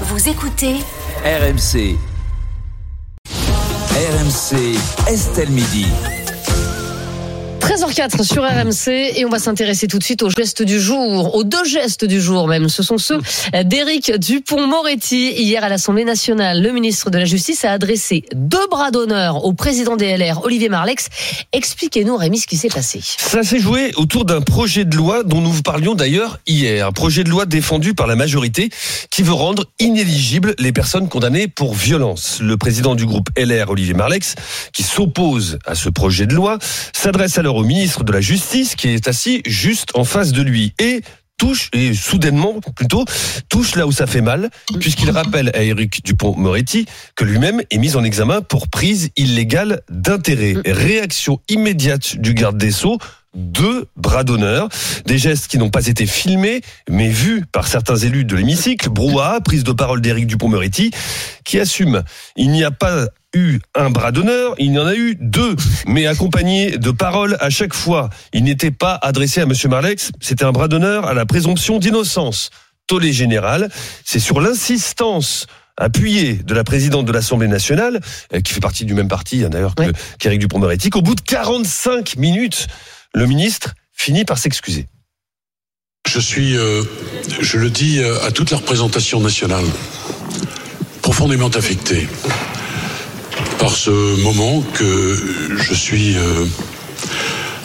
Vous écoutez RMC. RMC, Estelle Midi. 13h04 sur RMC et on va s'intéresser tout de suite aux gestes du jour, aux deux gestes du jour même. Ce sont ceux d'Éric Dupont-Moretti. Hier à l'Assemblée nationale, le ministre de la Justice a adressé deux bras d'honneur au président des LR, Olivier Marlex. Expliquez-nous, Rémi, ce qui s'est passé. Ça s'est joué autour d'un projet de loi dont nous vous parlions d'ailleurs hier. Un projet de loi défendu par la majorité qui veut rendre inéligibles les personnes condamnées pour violence. Le président du groupe LR, Olivier Marlex, qui s'oppose à ce projet de loi, s'adresse alors au ministre de la Justice qui est assis juste en face de lui et touche, et soudainement plutôt, touche là où ça fait mal, puisqu'il rappelle à Éric Dupont-Moretti que lui-même est mis en examen pour prise illégale d'intérêt. Réaction immédiate du garde des Sceaux, deux bras d'honneur, des gestes qui n'ont pas été filmés, mais vus par certains élus de l'hémicycle. Brouhaha, prise de parole d'Éric Dupont-Moretti, qui assume. Il n'y a pas eu un bras d'honneur, il y en a eu deux, mais accompagné de paroles à chaque fois. Il n'était pas adressé à Monsieur Marlex, c'était un bras d'honneur à la présomption d'innocence. Tollé général, c'est sur l'insistance appuyée de la présidente de l'Assemblée nationale, euh, qui fait partie du même parti hein, d'ailleurs Ouais. qu'Éric Dupond-Moretti, qu'au bout de 45 minutes, le ministre finit par s'excuser. Je suis, euh, je le dis euh, à toute la représentation nationale, profondément affecté par ce moment que je suis euh,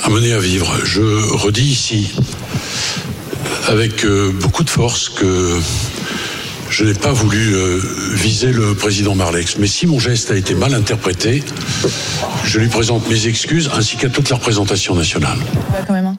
amené à vivre. Je redis ici, avec beaucoup de force, que je n'ai pas voulu euh, viser le président Marlex. Mais si mon geste a été mal interprété, je lui présente mes excuses ainsi qu'à toute la représentation nationale. même.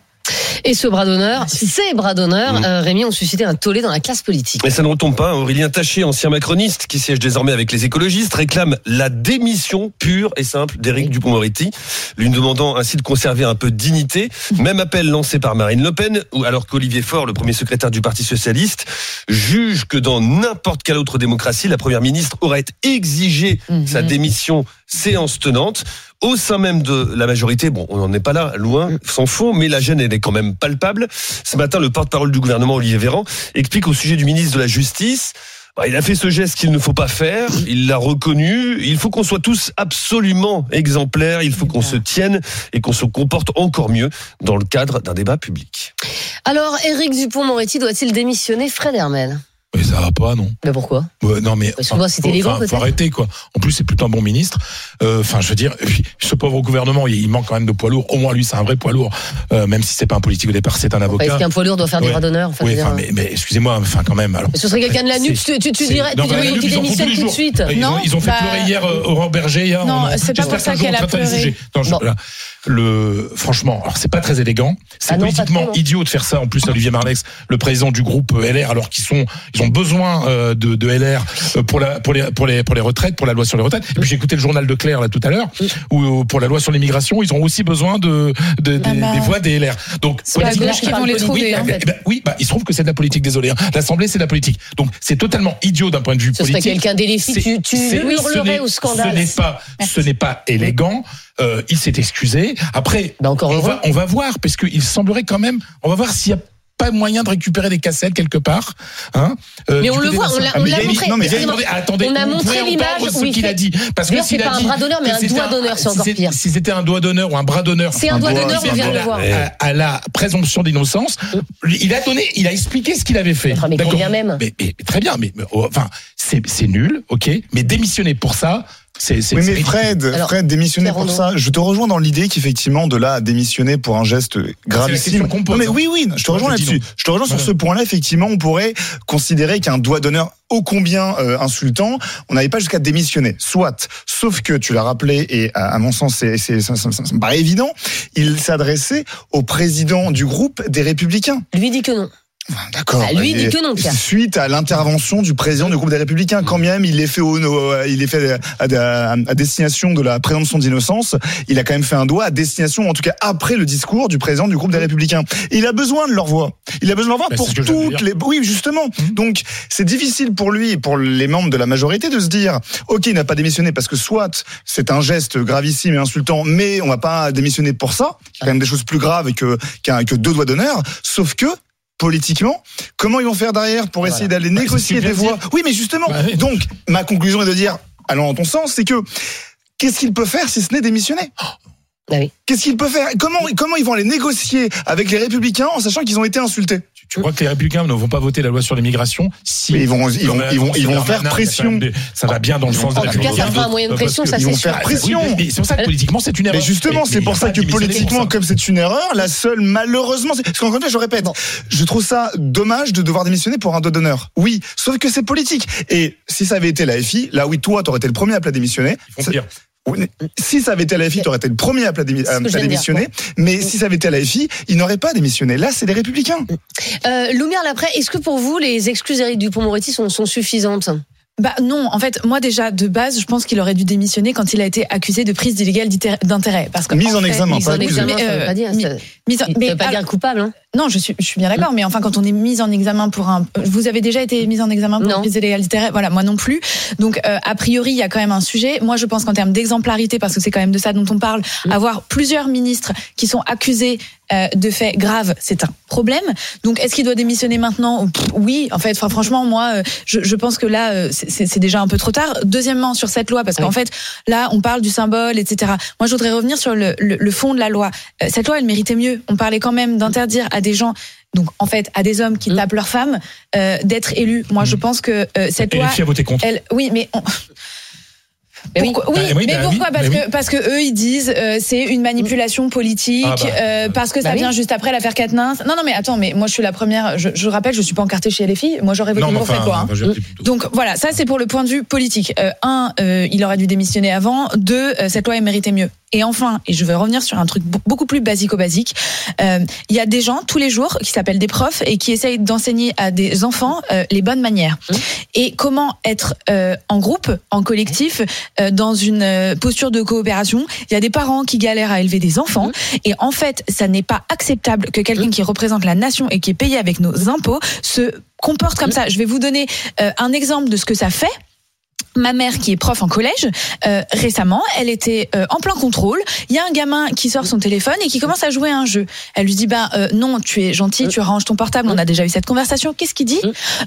Et ce bras d'honneur, ces bras d'honneur, euh, Rémi, ont suscité un tollé dans la classe politique. Mais ça ne retombe pas. Aurélien Taché, ancien macroniste, qui siège désormais avec les écologistes, réclame la démission pure et simple d'Éric Dupond-Moretti, lui demandant ainsi de conserver un peu de dignité. Même appel lancé par Marine Le Pen, ou alors qu'Olivier Faure, le premier secrétaire du Parti socialiste, juge que dans n'importe quelle autre démocratie, la première ministre aurait exigé Mhm. sa démission séance tenante. Au sein même de la majorité, bon, on n'en est pas là, loin, s'en faut, mais la gêne, elle est quand même palpable. Ce matin, le porte-parole du gouvernement, Olivier Véran, explique au sujet du ministre de la Justice bah, il a fait ce geste qu'il ne faut pas faire, il l'a reconnu, il faut qu'on soit tous absolument exemplaires, il faut qu'on se tienne et qu'on se comporte encore mieux dans le cadre d'un débat public. Alors, Éric Dupont-Moretti doit-il démissionner Fred Hermel? Mais ça va pas, non. Mais pourquoi? Ouais, non, mais. Parce que moi, c'était faut- élégant, peut-être. Faut arrêter, quoi. En plus, c'est plutôt un bon ministre. Euh, Enfin, je veux dire, et puis, ce pauvre gouvernement, il, il manque quand même de poids lourd. Au moins, lui, c'est un vrai poids lourd. Euh, même si c'est pas un politique au départ, c'est un Enfin, avocat. Est-ce qu'un poids lourd doit faire des bras d'honneur oui, enfin, mais, mais excusez-moi, enfin, quand même. Alors, Ce serait quelqu'un de la NUP, c'est- tu, tu, tu c'est- dirais, non, tu dirais qu'il démissionne tout de suite. Ils, ont, Non, ils ont fait pleurer hier euh, Aurore Berger. Hier, Non, on- c'est pas pour ça qu'elle a pleuré. Le, franchement, alors c'est pas très élégant. C'est Ah politiquement non. idiot de faire ça. En plus, Olivier Marlex, le président du groupe LR, alors qu'ils sont, ils ont besoin euh, de, de LR euh, pour la, pour les, pour les, pour les retraites, pour la loi sur les retraites. Et puis j'ai écouté le journal de Claire là tout à l'heure, où pour la loi sur l'immigration, ils ont aussi besoin de, de- des- Ah bah. des voix des LR. Donc C'est la politiquement, gauche qui ils parle vont les politique, trouver, en fait. eh ben, oui, bah, il se trouve que c'est de la politique, désolé. hein. L'Assemblée, c'est de la politique. Donc, c'est totalement idiot d'un point de vue Ce serait politique. quelqu'un d'élégant, C'est- tu, tu hurlerais au scandale. Ce n'est pas, ce n'est pas élégant. Euh, il s'est excusé. Après, Bah, encore on va, on va voir, parce qu'il semblerait quand même, on va voir s'il y a pas moyen de récupérer des cassettes quelque part. Hein Mais Euh, du on le voit, on l'a- Ah, mais montré. Non, mais attendez, attendez, On a montré l'image ce il qu'il a dit. Parce que s'il c'est a pas un bras d'honneur, mais un doigt d'honneur, c'est encore pire. Si c'était un doigt d'honneur ou un bras d'honneur. C'est un doigt d'honneur, on vient de le voir. À, à la présomption d'innocence, il a donné, il a expliqué ce qu'il avait fait. Mais même mais, mais- très bien, mais, mais, oh, enfin, c'est nul, ok. Mais démissionner pour ça, c'est c'est Oui, mais. Fred, Alors, Fred, démissionner pour ça, je te rejoins dans l'idée qu'effectivement, de là à démissionner pour un geste gravissime. Non, mais hein. oui, oui, je te rejoins là-dessus. Je te rejoins sur ce point-là. Effectivement, on pourrait considérer qu'un doigt d'honneur ô combien euh, insultant, on n'avait pas jusqu'à démissionner. Soit, sauf que tu l'as rappelé et à, à mon sens, c'est, c'est, ça, ça- ça- ça me paraît évident, il s'adressait au président du groupe des Républicains. Lui dit que non. D'accord. Ah, lui, il dit que non, Pierre. Suite à l'intervention du président du groupe des Républicains, quand même il est fait, au, au- il est fait à, à- à destination de la présomption d'innocence, il a quand même fait un doigt à destination, en tout cas après le discours du président du groupe des Républicains. Et il a besoin de leur voix. Il a besoin de leur voix Bah, pour toutes les. Oui, justement. Donc c'est difficile pour lui et pour les membres de la majorité de se dire, ok, il n'a pas démissionné parce que soit c'est un geste gravissime et insultant, mais on va pas démissionner pour ça. Il y a quand même des choses plus graves que qu'un- que deux doigts d'honneur. Sauf que politiquement. Comment ils vont faire derrière pour essayer d'aller Bah, négocier des voix. Oui, mais justement. Bah oui. Donc, ma conclusion est de dire, allant dans ton sens, c'est que qu'est-ce qu'il peut faire si ce n'est démissionner? Ah oui. Qu'est-ce qu'il peut faire? Comment, comment ils vont aller négocier avec les républicains en sachant qu'ils ont été insultés? Tu, crois que les républicains ne vont pas voter la loi sur l'immigration si Mais ils vont, ils vont, ils vont, ils vont faire pression. des- Ça va bien dans le sens de En la tout cas, ça fera un moyen de pression, ça ils c'est vont sûr. faire pression. Oui, mais c'est pour ça que politiquement c'est une erreur. Mais justement, c'est pour ça que politiquement, comme c'est une erreur, la seule, malheureusement, c'est- parce qu'encore une fois, je répète, je trouve ça dommage de devoir démissionner pour un dos d'honneur. Oui, sauf que c'est politique. Et si ça avait été la FI, là oui, toi, t'aurais été le premier à démissionner. Ils font pire. Si ça avait été la FI, t'aurais été le premier à à à démissionner. Mais si ça avait été la FI, ils n'auraient pas démissionné. Là, c'est les Républicains. Euh, Lumière Laprès, est-ce que pour vous les excuses d'Éric Dupont-Moretti sont, sont suffisantes? Bah non, en fait, moi déjà de base, je pense qu'il aurait dû démissionner quand il a été accusé de prise illégale d'intérêt, parce que Mise en fait, examen, Mise pas en accusé. examen, ça Mais, veut euh, pas dire. mi- Ça mise en- ça mais veut pas alors- dire coupable. Hein. Non, je suis, je suis bien d'accord, mais enfin, quand on est mis en examen pour un, vous avez déjà été mis en examen pour Non. une prise illégale d'intérêt, voilà, moi non plus. Donc, euh, a priori, il y a quand même un sujet. Moi, je pense qu'en termes d'exemplarité, parce que c'est quand même de ça dont on parle, Mm. avoir plusieurs ministres qui sont accusés euh, de faits graves, c'est un problème. Donc, est-ce qu'il doit démissionner maintenant Pff, Oui, en fait, enfin, franchement, moi, euh, je, je pense que là, euh, c'est- déjà un peu trop tard. Deuxièmement, sur cette loi, parce qu'en Oui. fait, là, on parle du symbole, etc. Moi, je voudrais revenir sur le, le, le fond de la loi. Cette loi, elle méritait mieux. On parlait quand même d'interdire à des gens donc en fait à des hommes qui Mm. tapent leurs femmes euh, d'être élus. Moi je pense que euh, cette Et loi filles a voté contre. elle oui mais on- Mais oui. Pourquoi- oui, Bah oui, mais bah pourquoi oui, parce bah que parce que eux ils disent euh, c'est une manipulation politique Ah bah. euh, parce que ça Bah oui. vient juste après l'affaire Quatennens. Non non mais attends mais moi je suis la première je, je rappelle je suis pas encartée chez les filles moi j'aurais voté pour cette enfin, loi. hein. Donc voilà, ça c'est pour le point de vue politique. Euh, un, euh, il aurait dû démissionner avant. Deux, euh, cette loi elle méritait mieux. Et enfin, et je vais revenir sur un truc be- beaucoup plus basico-basique, euh, il y a des gens tous les jours qui s'appellent des profs et qui essayent d'enseigner à des enfants euh, les bonnes manières. Mmh. Et comment être euh, en groupe, en collectif, euh, dans une euh, posture de coopération. Il y a des parents qui galèrent à élever des enfants. Mmh. Et en fait, ça n'est pas acceptable que quelqu'un qui représente la nation et qui est payé avec nos impôts se comporte Mmh. comme ça. Je vais vous donner euh, un exemple de ce que ça fait. Ma mère, qui est prof en collège, euh, récemment, elle était euh, en plein contrôle. Il y a un gamin qui sort son téléphone et qui commence à jouer à un jeu. Elle lui dit bah euh, non, tu es gentil, tu ranges ton portable. On a déjà eu cette conversation. Qu'est-ce qu'il dit?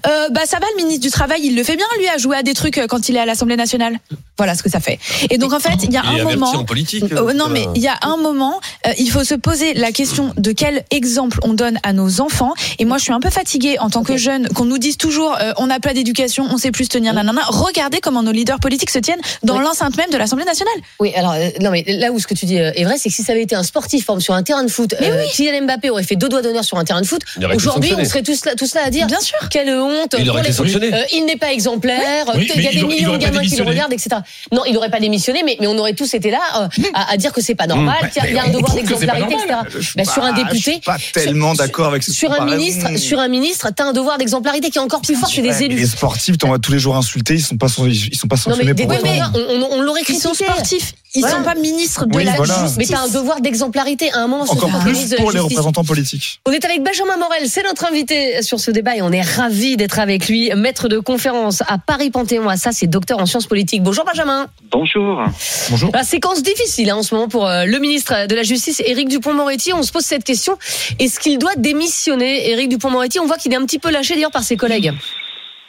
Euh, Bah ça va, le ministre du travail, il le fait bien lui à jouer à des trucs euh, quand il est à l'Assemblée nationale. Voilà ce que ça fait. Et donc en fait, il y a un moment. en politique. Euh, non, donc, mais euh, il y a un moment, euh, il faut se poser la question de quel exemple on donne à nos enfants. Et moi, je suis un peu fatiguée en tant que jeune qu'on nous dise toujours euh, on n'a pas d'éducation, on sait plus se tenir, nanana. Regardez comment nos leaders politiques se tiennent dans Oui. l'enceinte même de l'Assemblée nationale. Oui, alors euh, non, mais là où ce que tu dis euh, est vrai, c'est que si ça avait été un sportif, par exemple, sur un terrain de foot, euh, Kylian Mbappé aurait fait deux doigts d'honneur sur un terrain de foot. Aujourd'hui, on serait tous là, tous là à dire Bien sûr. quelle honte. Il aurait été les- sanctionné. Euh, il n'est pas exemplaire. Oui, il y a des millions de gamins qui le regardent, etc. Non, il n'aurait pas démissionné, mais, mais on aurait tous été là euh, à, à dire que c'est pas normal, Mmh. qu'il y a- il y a un Mais devoir d'exemplarité, etc. Ben, sur un Bah, Je député, suis pas tellement d'accord avec ce sur un ministre, sur un ministre, t'as un devoir d'exemplarité qui est encore plus fort que des mais élus. Les sportifs, t'en vas tous les jours insulter, ils sont pas, ils sont pas Non mais sanctionnés pour devoirs, on, on- on l'aurait Ils sont critiqué. sportifs. Ils Voilà. sont pas ministres de Oui, la voilà. justice. Mais t'as un devoir d'exemplarité à un moment. Encore plus pour les Justice. représentants politiques. On est avec Benjamin Morel, c'est notre invité sur ce débat et on est ravi d'être avec lui, maître de conférence à Paris Panthéon. Ah, ça, c'est docteur en sciences politiques. Bonjour Benjamin. Bonjour. Bonjour. La séquence difficile hein, en ce moment pour euh, le ministre de la Justice, Éric Dupont-Moretti. On se pose cette question est-ce qu'il doit démissionner, Éric Dupont-Moretti On voit qu'il est un petit peu lâché d'ailleurs par ses collègues.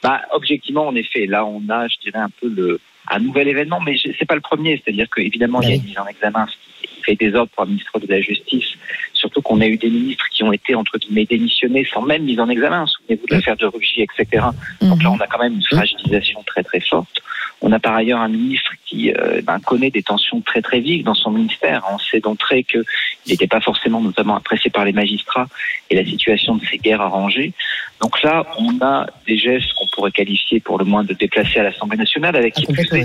Bah, objectivement, en effet, là, on a, je dirais, un peu le, un nouvel événement, mais c'est pas le premier. C'est-à-dire qu'évidemment, il y a une mise en examen qui fait des ordres pour un ministre de la Justice. Surtout qu'on a eu des ministres qui ont été, entre guillemets, démissionnés sans même mise en examen. Souvenez-vous de l'affaire de Rugy, etc. Donc là, on a quand même une fragilisation très, très forte. On a par ailleurs un ministre qui euh, ben, connaît des tensions très, très vives dans son ministère. On sait d'entrée qu'il n'était pas forcément, notamment, apprécié par les magistrats et la situation de ces guerres arrangées. Donc là, on a des gestes qu'on pourrait qualifier pour le moins de déplacés à l'Assemblée nationale, avec Ah,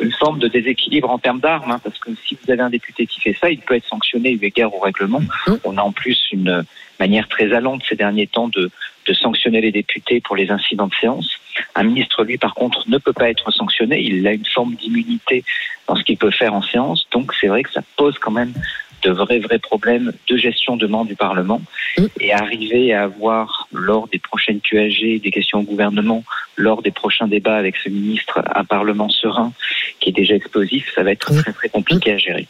une forme de déséquilibre en termes d'armes, hein, parce que si vous avez un député qui fait ça, il peut être sanctionné eu égard au règlement. Mmh. On a en plus une manière très allante ces derniers temps de, de sanctionner les députés pour les incidents de séance. Un ministre, lui, par contre, ne peut pas être sanctionné. Il a une forme d'immunité dans ce qu'il peut faire en séance. Donc, c'est vrai que ça pose quand même de vrais, vrais problèmes de gestion de membres du Parlement. Mm. Et arriver à avoir, lors des prochaines QAG, des questions au gouvernement, lors des prochains débats avec ce ministre, un Parlement serein qui est déjà explosif, ça va être Mm. très, très compliqué à gérer.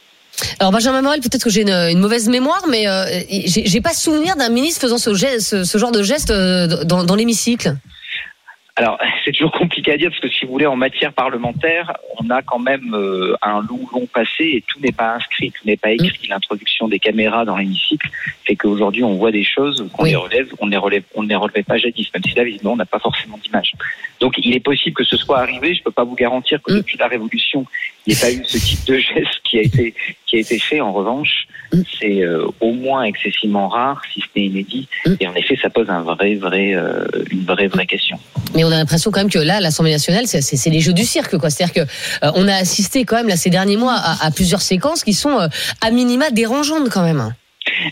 Alors Benjamin Morel, peut-être que j'ai une, mauvaise mémoire, mais euh, j'ai pas souvenir d'un ministre faisant ce, genre de geste euh, dans l'hémicycle. Alors, c'est toujours compliqué à dire parce que si vous voulez, en matière parlementaire, on a quand même euh, un long, long passé et tout n'est pas inscrit, tout n'est pas écrit. L'introduction des caméras dans l'hémicycle fait qu'aujourd'hui, on voit des choses qu'on Oui. les relève, on ne les relève, on ne les relevait pas jadis, même si là, visiblement, on n'a pas forcément d'image. Donc, il est possible que ce soit arrivé. Je peux pas vous garantir que Mm. depuis la Révolution, il n'y ait pas eu ce type de geste qui a été qui a été fait. En revanche, Mm. c'est euh, au moins excessivement rare, si ce n'est inédit. Mm. Et en effet, ça pose un vrai, vrai, euh, une vraie, vraie question. Mais on a l'impression quand même que là, l'Assemblée nationale, c'est- les jeux du cirque, quoi. C'est-à-dire que euh, on a assisté quand même là ces derniers mois à, à plusieurs séquences qui sont euh, à minima dérangeantes quand même.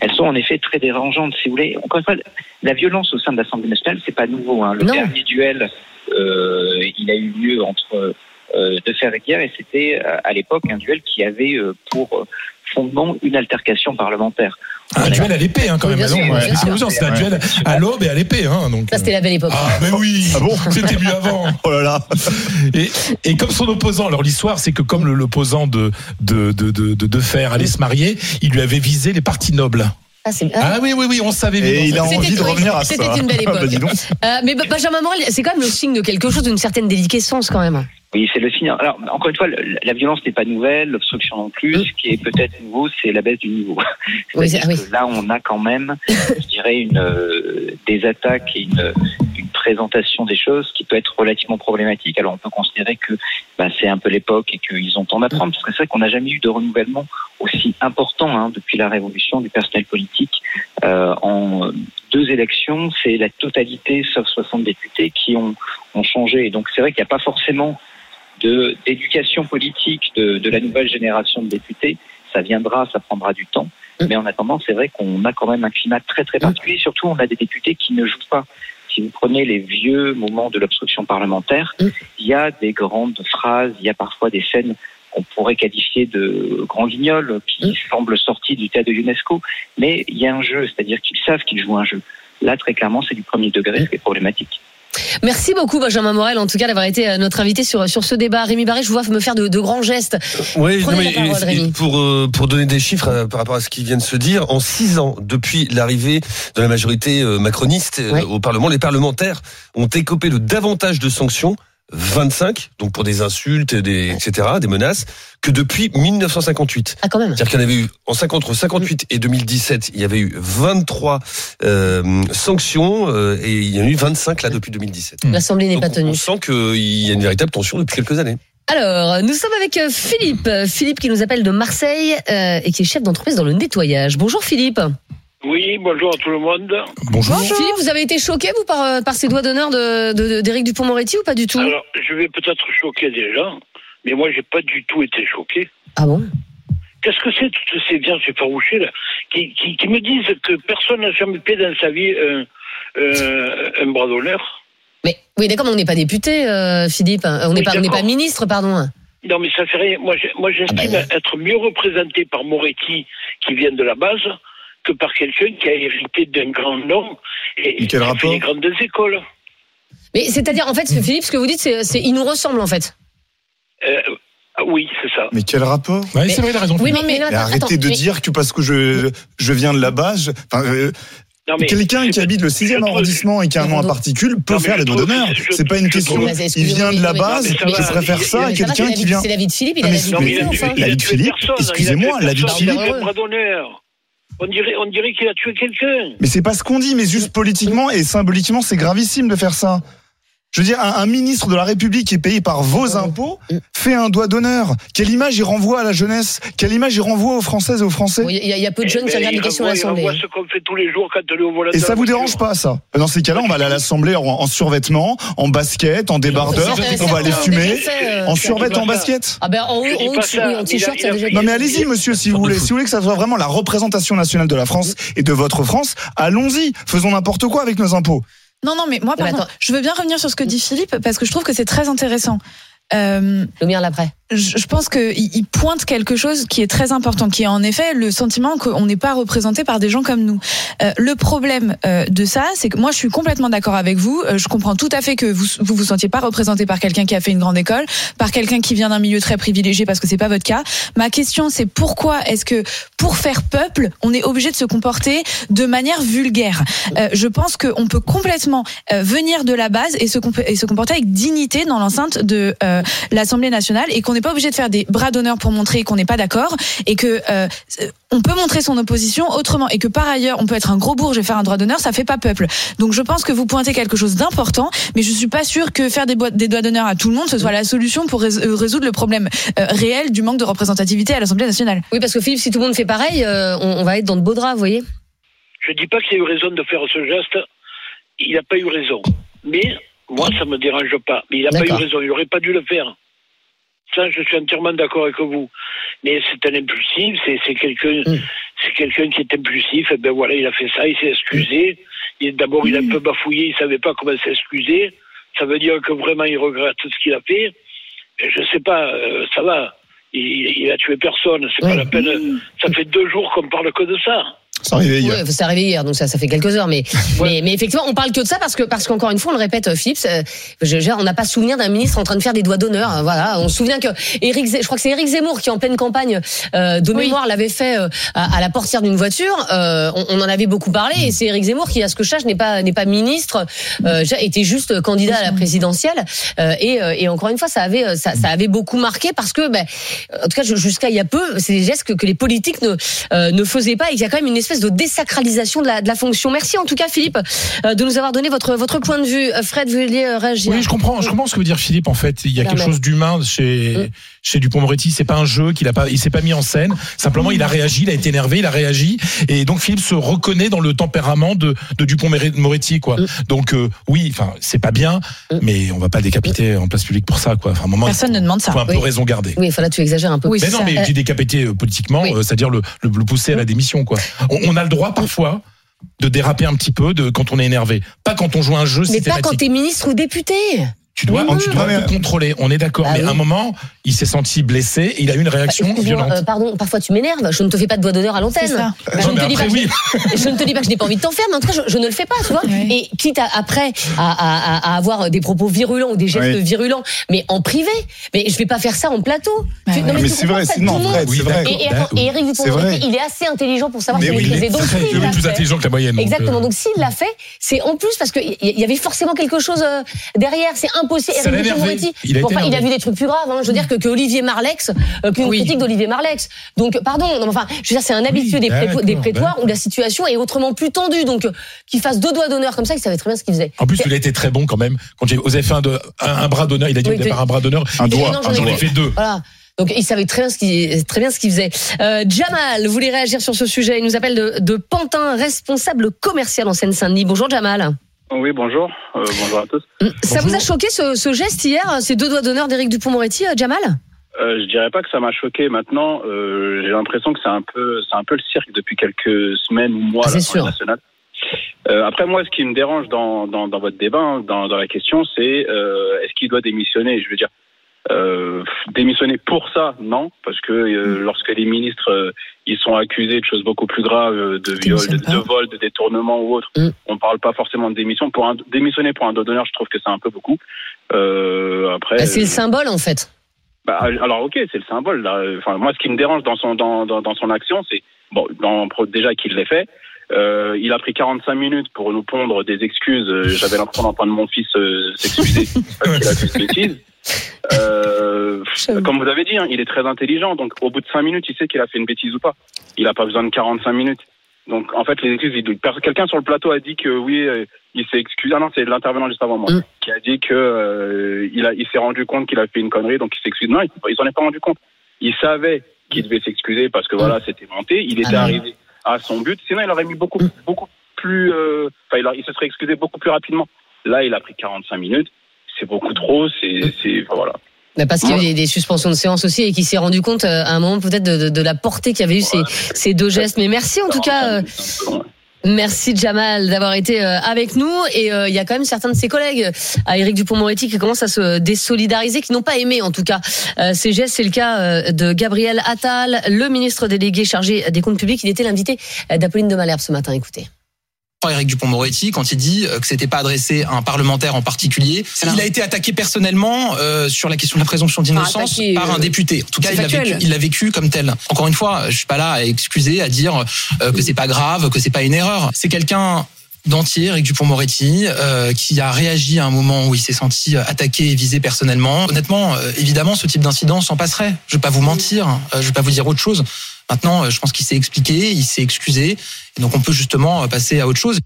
elles sont en effet très dérangeantes, si vous voulez. Encore une fois, la violence au sein de l'Assemblée nationale, c'est pas nouveau. Hein. Le Non. dernier duel, euh, il a eu lieu entre euh, De Fer et Guerre, et c'était à l'époque un duel qui avait pour fondement une altercation parlementaire. Un duel à l'épée, hein, quand Oui, même. C'était un duel à l'aube et à l'épée, hein. Donc, Ça, c'était la belle époque. Ah, mais oui. Ah bon C'était mieux avant. Oh là là. Et, et comme son opposant, alors l'histoire, c'est que comme le- l'opposant de de, de, de, de De Fer allait se marier, il lui avait visé les parties nobles. Ah, ah. Ah oui, oui, oui, on savait. Et il a envie de revenir à ça. c'était une belle Ah, bah, époque. dis donc. Euh, mais Benjamin Morel, c'est quand même le signe de quelque chose, d'une certaine déliquescence quand même. Oui, c'est le signe. Alors, encore une fois, la violence n'est pas nouvelle, l'obstruction non plus. Ce qui est peut-être nouveau, c'est la baisse du niveau. Oui, C'est-à-dire c'est- oui. que là, on a quand même, je dirais, une, euh, des attaques et une, une présentation des choses qui peut être relativement problématique. Alors, on peut considérer que bah, c'est un peu l'époque et qu'ils ont temps d'apprendre, parce que c'est vrai qu'on n'a jamais eu de renouvellement aussi important hein, depuis la révolution du personnel politique. Euh, en deux élections, c'est la totalité, sauf 60 députés, qui ont, ont changé. Et donc, c'est vrai qu'il n'y a pas forcément de d'éducation politique de, de la nouvelle génération de députés. Ça viendra, ça prendra du temps. Mm. Mais en attendant, c'est vrai qu'on a quand même un climat très très particulier. Surtout, on a des députés qui ne jouent pas. Si vous prenez les vieux moments de l'obstruction parlementaire, Mm. il y a des grandes phrases, il y a parfois des scènes qu'on pourrait qualifier de grands guignols qui Mm. semblent sortis du théâtre de l'UNESCO. Mais il y a un jeu, c'est-à-dire qu'ils savent qu'ils jouent un jeu. Là, très clairement, c'est du premier degré, ce qui est problématique. Merci beaucoup Benjamin Morel, en tout cas d'avoir été euh, notre invité sur sur ce débat. Rémi Barré, je vous vois me faire de, de grands gestes. Oui, non, parole, et- Rémi. et pour euh, pour donner des chiffres euh, par rapport à ce qui vient de se dire, en six ans depuis l'arrivée de la majorité euh, macroniste euh, au Parlement, les parlementaires ont écopé de davantage de sanctions. 25, donc pour des insultes, des, etc., des menaces, que depuis 1958. Ah quand même. C'est-à-dire qu'il y en avait eu, en 50, entre 58 et 2017, il y avait eu 23 euh, sanctions, euh, et il y en a eu 25 là depuis 2017. L'Assemblée n'est pas tenue. On sent qu'il y a une véritable tension depuis quelques années. Alors, nous sommes avec euh, Philippe. Philippe qui nous appelle de Marseille euh, et qui est chef d'entreprise dans le nettoyage. Bonjour Philippe. Oui, bonjour à tout le monde. Bonjour. Philippe, vous avez été choqué vous par, euh, par ces doigts d'honneur de, de- d'Éric Dupont-Moretti ou pas du tout? Alors, je vais peut-être choquer des gens, mais moi, j'ai pas du tout été choqué. Ah bon? Qu'est-ce que c'est toutes ces viandes effarouchées là, qui, qui, qui me disent que personne n'a jamais payé dans sa vie un, euh, un bras d'honneur? Mais oui, d'accord, mais on n'est pas député, euh, Philippe. On n'est Oui, pas, on n'est pas ministre, pardon. Non, mais ça fait rien. Moi, j'estime Ah ben. être mieux représenté par Moretti, qui vient de la base, que par quelqu'un qui a hérité d'un grand nom et Mais quel qui a fait rapport les grandes écoles. Mais c'est-à-dire, en fait, Philippe, ce que vous dites, c'est, il nous ressemble, en fait. Euh, oui, c'est ça. Mais quel rapport Ouais, c'est vrai, il a raison. Oui, mais, Mais attends, arrêtez attends, de mais- dire que parce que je, je viens de la base, je- euh, Non, mais quelqu'un qui habite le 6e je trouve- arrondissement et qui a un nom à particules peut non, mais faire les doigts trouve- d'honneur. je- C'est pas une question. Mais Il vient de la mais- base, mais je préfère ça à mais quelqu'un c'est qui la vie- vient. C'est la vie de Philippe, il a mais la vie de c'est- Philippe, La vie de Philippe, excusez-moi, la vie de personne, il a Philippe. On dirait, on dirait qu'il a tué quelqu'un. Mais c'est pas ce qu'on dit, mais juste politiquement et symboliquement, c'est gravissime de faire ça. Je veux dire, un, un ministre de la République qui est payé par vos impôts fait un doigt d'honneur. Quelle image il renvoie à la jeunesse? Quelle image il renvoie aux Françaises et aux Français? Bon, Il y, a- il y a peu de jeunes Eh qui ben, regardent les questions à l'Assemblée. Renvoie ce qu'on fait tous les jours quand on est au volant Et ça vous dérange pas, ça? Dans ces cas-là, on va aller à l'Assemblée en, en survêtement, en basket, en débardeur, on va aller fumer, en survêt, en basket. Ah ben en haut, en t-shirt, ça déjà Non mais allez-y, monsieur, si vous voulez. Si vous voulez que ça soit vraiment la représentation nationale de la France et de votre France, allons-y. Faisons n'importe quoi avec nos impôts. Non, non, mais moi, Mais attends. je veux bien revenir sur ce que dit Philippe parce que je trouve que c'est très intéressant. Euh, Lumière l'après. je je pense qu'il il pointe quelque chose qui est très important, qui est en effet le sentiment qu'on n'est pas représenté par des gens comme nous. Euh, le problème euh, de ça, c'est que moi, je suis complètement d'accord avec vous. Euh, je comprends tout à fait que vous vous, vous sentiez pas représenté par quelqu'un qui a fait une grande école, par quelqu'un qui vient d'un milieu très privilégié, parce que c'est pas votre cas. Ma question, c'est pourquoi est-ce que pour faire peuple, on est obligé de se comporter de manière vulgaire? Je pense qu'on peut complètement venir de la base et se, comp- et se comporter avec dignité dans l'enceinte de euh, l'Assemblée nationale et qu'on n'est pas obligé de faire des bras d'honneur pour montrer qu'on n'est pas d'accord et que euh, on peut montrer son opposition autrement et que par ailleurs on peut être un gros bourge et faire un droit d'honneur, ça fait pas peuple. Donc je pense que vous pointez quelque chose d'important, mais je suis pas sûre que faire des, boîtes- des doigts d'honneur à tout le monde ce soit la solution pour rés- euh, résoudre le problème euh, réel du manque de représentativité à l'Assemblée nationale. Oui, parce que Philippe, si tout le monde fait pareil, euh, on, on va être dans de beaux draps, vous voyez. Je dis pas qu'il a eu raison de faire ce geste. Il n'a pas eu raison. Mais moi, ça me dérange pas. Mais il n'a pas eu raison. Il n'aurait pas dû le faire. Ça, je suis entièrement d'accord avec vous. Mais c'est un impulsif. C'est quelqu'un, Mm. c'est quelqu'un qui est impulsif. Et ben voilà, il a fait ça. Il s'est excusé. Et D'abord, il a un peu bafouillé. Il savait pas comment s'excuser. Ça veut dire que vraiment, il regrette ce qu'il a fait. Je sais pas. euh, ça va. Il, il a tué personne. C'est pas la peine. Ça fait deux jours qu'on parle que de ça. C'est arrivé hier. Ouais, c'est arrivé hier, donc ça, ça fait quelques heures. Mais, mais, mais effectivement, on parle que de ça parce que, parce qu'encore une fois, on le répète, Philippe, euh, je, je- on n'a pas souvenir d'un ministre en train de faire des doigts d'honneur. hein, Voilà, on se souvient que Éric, Zé- je crois que c'est Éric Zemmour qui, en pleine campagne euh, de Oui. mémoire, l'avait fait euh, à, à la portière d'une voiture. Euh, on, on en avait beaucoup parlé, et c'est Éric Zemmour qui, à ce que je sache, n'est pas n'est pas ministre, euh, était juste candidat à la présidentielle. Euh, et, euh, et encore une fois, ça avait euh, ça, ça avait beaucoup marqué parce que, ben, en tout cas, jusqu'à il y a peu, c'est des gestes que, que les politiques ne euh, ne faisaient pas et qu'il y a quand même une espèce de désacralisation de la, de la fonction. Merci en tout cas Philippe euh, de nous avoir donné votre votre point de vue. Euh, Fred, vous vouliez euh, réagir Oui, je comprends, je comprends ce que veut dire Philippe. En fait, il y a quelque chose d'humain chez Mm. chez Dupont-Moretti. C'est pas un jeu qu'il a pas, il s'est pas mis en scène. Simplement, il a réagi, il a été énervé, il a réagi, et donc Philippe se reconnaît dans le tempérament de, de Dupont-Moretti, quoi. Mm. Donc euh, oui, enfin, c'est pas bien, Mm. mais on va pas décapiter en place publique pour ça, quoi. Enfin, à un moment, Personne il ne demande ça. faut un peu Oui. raison garder. Oui, enfin là tu exagères un peu. Oui, Mais non, ça. mais euh, politiquement, oui. euh, c'est-à-dire le, le, le pousser à la démission, quoi. On, on a le droit parfois de déraper un petit peu de quand on est énervé, pas quand on joue un jeu Mais pas quand t'es ministre ou député. Tu dois, Mais tu mais- contrôler. On est d'accord. Bah mais oui. à un moment, il s'est senti blessé et il a eu une réaction Excuse-moi, violente. euh, pardon, parfois tu m'énerves. Je ne te fais pas de doigt d'honneur à C'est l'antenne. ça. Je, Non, ne mais te dis pas après, que oui. je- ne te dis pas que je n'ai pas envie de t'en faire, mais en tout cas, je, je ne le fais pas, tu vois. Oui. Et quitte à, après à, à- à- à avoir des propos virulents ou des gestes Oui. virulents, mais en privé. Mais je vais pas faire ça en plateau. Ouais. non, Mais tu c'est vrai, c'est non, Fred, c'est vrai. Et, et, Bah, et Eric vrai. Il est assez intelligent pour savoir Mais qu'il oui, est il maîtrisé. est Donc, plus fait- intelligent que la moyenne. Exactement. euh, Donc s'il l'a fait, c'est en plus parce qu'il y avait forcément quelque chose euh, derrière. C'est impossible. Eric. Dupond-Moretti, Il a été bon, enfin, il a énervé. vu des trucs plus graves. Hein. Je veux dire que, que Olivier Marlex, euh, qu'une Oui. critique d'Olivier Marlex. Donc pardon. Non, enfin, je veux dire, c'est un habitué des, des prétoires d'accord. où la situation est autrement plus tendue. Donc euh, qu'il fasse deux doigts d'honneur comme ça, il savait très bien ce qu'il faisait. En plus, il a été très bon quand même. Quand j'ai- avez fait un, de- un, un bras d'honneur, il a dit Oui, au départ un bras d'honneur. Un doigt. j'en ai fait deux. Voilà. Donc il savait très bien ce qu'il très bien ce qu'il faisait. Euh, Jamal voulait réagir sur ce sujet? Il nous appelle de, de Pantin, responsable commercial en Seine-Saint-Denis. Bonjour Jamal. Oui, bonjour. Euh, bonjour à tous. Ça vous a choqué ce, ce geste hier, ces deux doigts d'honneur d'Éric Dupont-Moretti, euh, Jamal? Euh, je dirais pas que ça m'a choqué. Maintenant, euh, j'ai l'impression que c'est un peu, c'est un peu le cirque depuis quelques semaines ou mois Ah, c'est sûr. nationale. Euh, après, moi, ce qui me dérange dans, dans, dans votre débat, hein, dans, dans la question, c'est euh, est-ce qu'il doit démissionner? Je veux dire, euh, démissionner pour ça, non, parce que euh, lorsque les ministres euh, ils sont accusés de choses beaucoup plus graves, de viol, de, de vol, de détournement ou autre, Mm. on parle pas forcément de démission. Pour un, démissionner pour un dos d'honneur, je trouve que c'est un peu beaucoup. Après, Bah, C'est le symbole en fait. bah, alors ok, c'est le symbole. Là. Enfin, moi, ce qui me dérange dans son dans, dans, dans son action, c'est bon, dans, déjà qu'il l'ait fait. Euh, il a pris 45 minutes pour nous pondre des excuses. J'avais l'impression d'entendre mon fils euh, s'excuser parce qu'il a fait une bêtise. Euh, comme vous avez dit, hein, il est très intelligent. Donc, au bout de 5 minutes, il sait qu'il a fait une bêtise ou pas. Il n'a pas besoin de 45 minutes. Donc, en fait, les excuses, il- quelqu'un sur le plateau a dit que oui, euh, il s'est excusé. Ah non, c'est l'intervenant juste avant moi Mm. qui a dit que euh, il a, il s'est rendu compte qu'il a fait une connerie, donc il s'excuse. Non, il, s'en est pas rendu compte. Il savait qu'il devait s'excuser parce que voilà, c'était monté. Il était Ah, arrivé à son but. Sinon, il aurait mis beaucoup, Mm. beaucoup plus. euh, Enfin, il se serait excusé beaucoup plus rapidement. Là, il a pris 45 minutes. C'est beaucoup trop. C'est, c'est, enfin, voilà. Bah, parce qu'il y a eu des, des suspensions de séance aussi et qu'il s'est rendu compte euh, à un moment peut-être de, de- de la portée qu'avaient eu ces, ces deux gestes. Mais merci en tout cas. euh, Merci Jamal d'avoir été euh, avec nous et il y a quand même certains de ses collègues à Éric Dupont-Moretti qui commencent à se désolidariser, qui n'ont pas aimé en tout cas ces gestes. C'est le cas de Gabriel Attal, le ministre délégué chargé des comptes publics. Il était l'invité d'Apolline de Malherbe ce matin. Écoutez. Eric Dupont-Moretti quand il dit euh, que c'était pas adressé à un parlementaire en particulier. Il a été attaqué personnellement euh, sur la question de la présomption d'innocence par un euh, député. En tout cas, c'est il l'a factuel. vécu, il l'a vécu comme tel. Encore une fois, je suis pas là à excuser, à dire euh, que c'est pas grave, que c'est pas une erreur. C'est quelqu'un d'entier, Eric Dupont-Moretti, euh, qui a réagi à un moment où il s'est senti attaqué et visé personnellement. Honnêtement, euh, évidemment, ce type d'incident s'en passerait. Je vais pas vous mentir, euh, je vais pas vous dire autre chose. Maintenant, euh, je pense qu'il s'est expliqué, il s'est excusé, et donc on peut justement euh, passer à autre chose.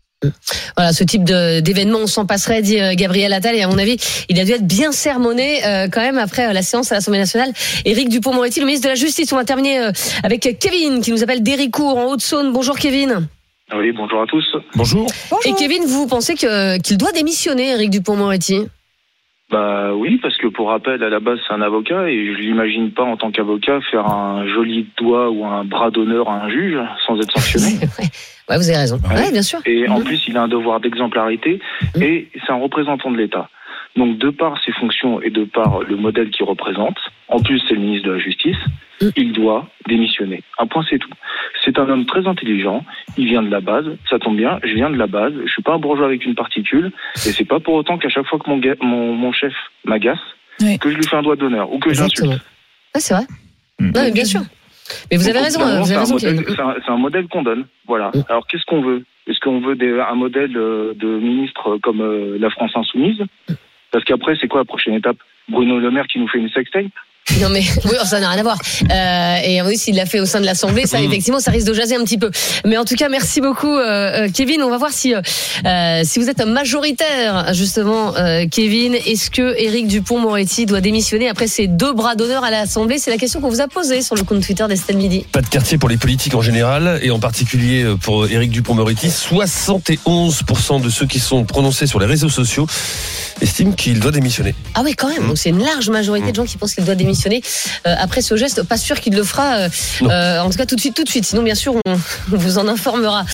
Voilà, ce type d'événement, on s'en passerait, dit euh, Gabriel Attal. Et à mon avis, il a dû être bien sermonné euh, quand même après euh, la séance à l'Assemblée nationale. Éric Dupont-Moretti, le ministre de la Justice. On va terminer euh, avec Kevin, qui nous appelle d'Héricourt, en Haute-Saône. Bonjour Kevin. Oui, bonjour à tous. Bonjour. Et Kevin, vous pensez qu'il doit démissionner, Éric Dupont-Moretti? Bah oui, parce que pour rappel, à la base, c'est un avocat et je l'imagine pas en tant qu'avocat faire un joli doigt ou un bras d'honneur à un juge sans être sanctionné. Ouais, vous avez raison. Ouais. Ouais, bien sûr. Et en Mhm. plus, il a un devoir d'exemplarité Mhm. et c'est un représentant de l'État. Donc, de par ses fonctions et de par le modèle qu'il représente, en plus, c'est le ministre de la Justice, Mhm. il doit démissionner. Un point, c'est tout. C'est un homme très intelligent. Il vient de la base. Ça tombe bien. Je viens de la base. Je suis pas un bourgeois avec une particule. Et c'est pas pour autant qu'à chaque fois que mon, ga- mon, mon chef m'agace, Oui. que je lui fais un doigt d'honneur ou que j'insulte. Ouais, c'est vrai. Non, mais bien sûr. Mais vous avez Donc, raison. c'est avez un raison, modèle- un, qu'on donne. Voilà. Mm. Alors qu'est-ce qu'on veut? Est-ce qu'on veut des- un modèle euh, de ministre comme euh, la France insoumise? Parce qu'après, c'est quoi la prochaine étape? Bruno Le Maire qui nous fait une sextape? Non mais oui, ça n'a rien à voir. Euh, et oui, s'il l'a fait au sein de l'Assemblée, ça effectivement, ça risque de jaser un petit peu. Mais en tout cas, merci beaucoup, euh, euh, Kevin. On va voir si euh, si vous êtes majoritaire, justement, euh, Kevin. Est-ce que Éric Dupont-Moretti doit démissionner après ses deux bras d'honneur à l'Assemblée? C'est la question qu'on vous a posée sur le compte Twitter d'Estelle Midi. Pas de quartier pour les politiques en général, et en particulier pour Éric Dupont-Moretti. 71% de ceux qui sont prononcés sur les réseaux sociaux estiment qu'il doit démissionner. Ah oui, quand même. Mm. Donc c'est une large majorité de gens qui pensent qu'il doit démissionner euh, après ce geste. Pas sûr qu'il le fera. euh, euh, en tout cas, tout de suite, tout de suite. Sinon, bien sûr, on, on vous en informera.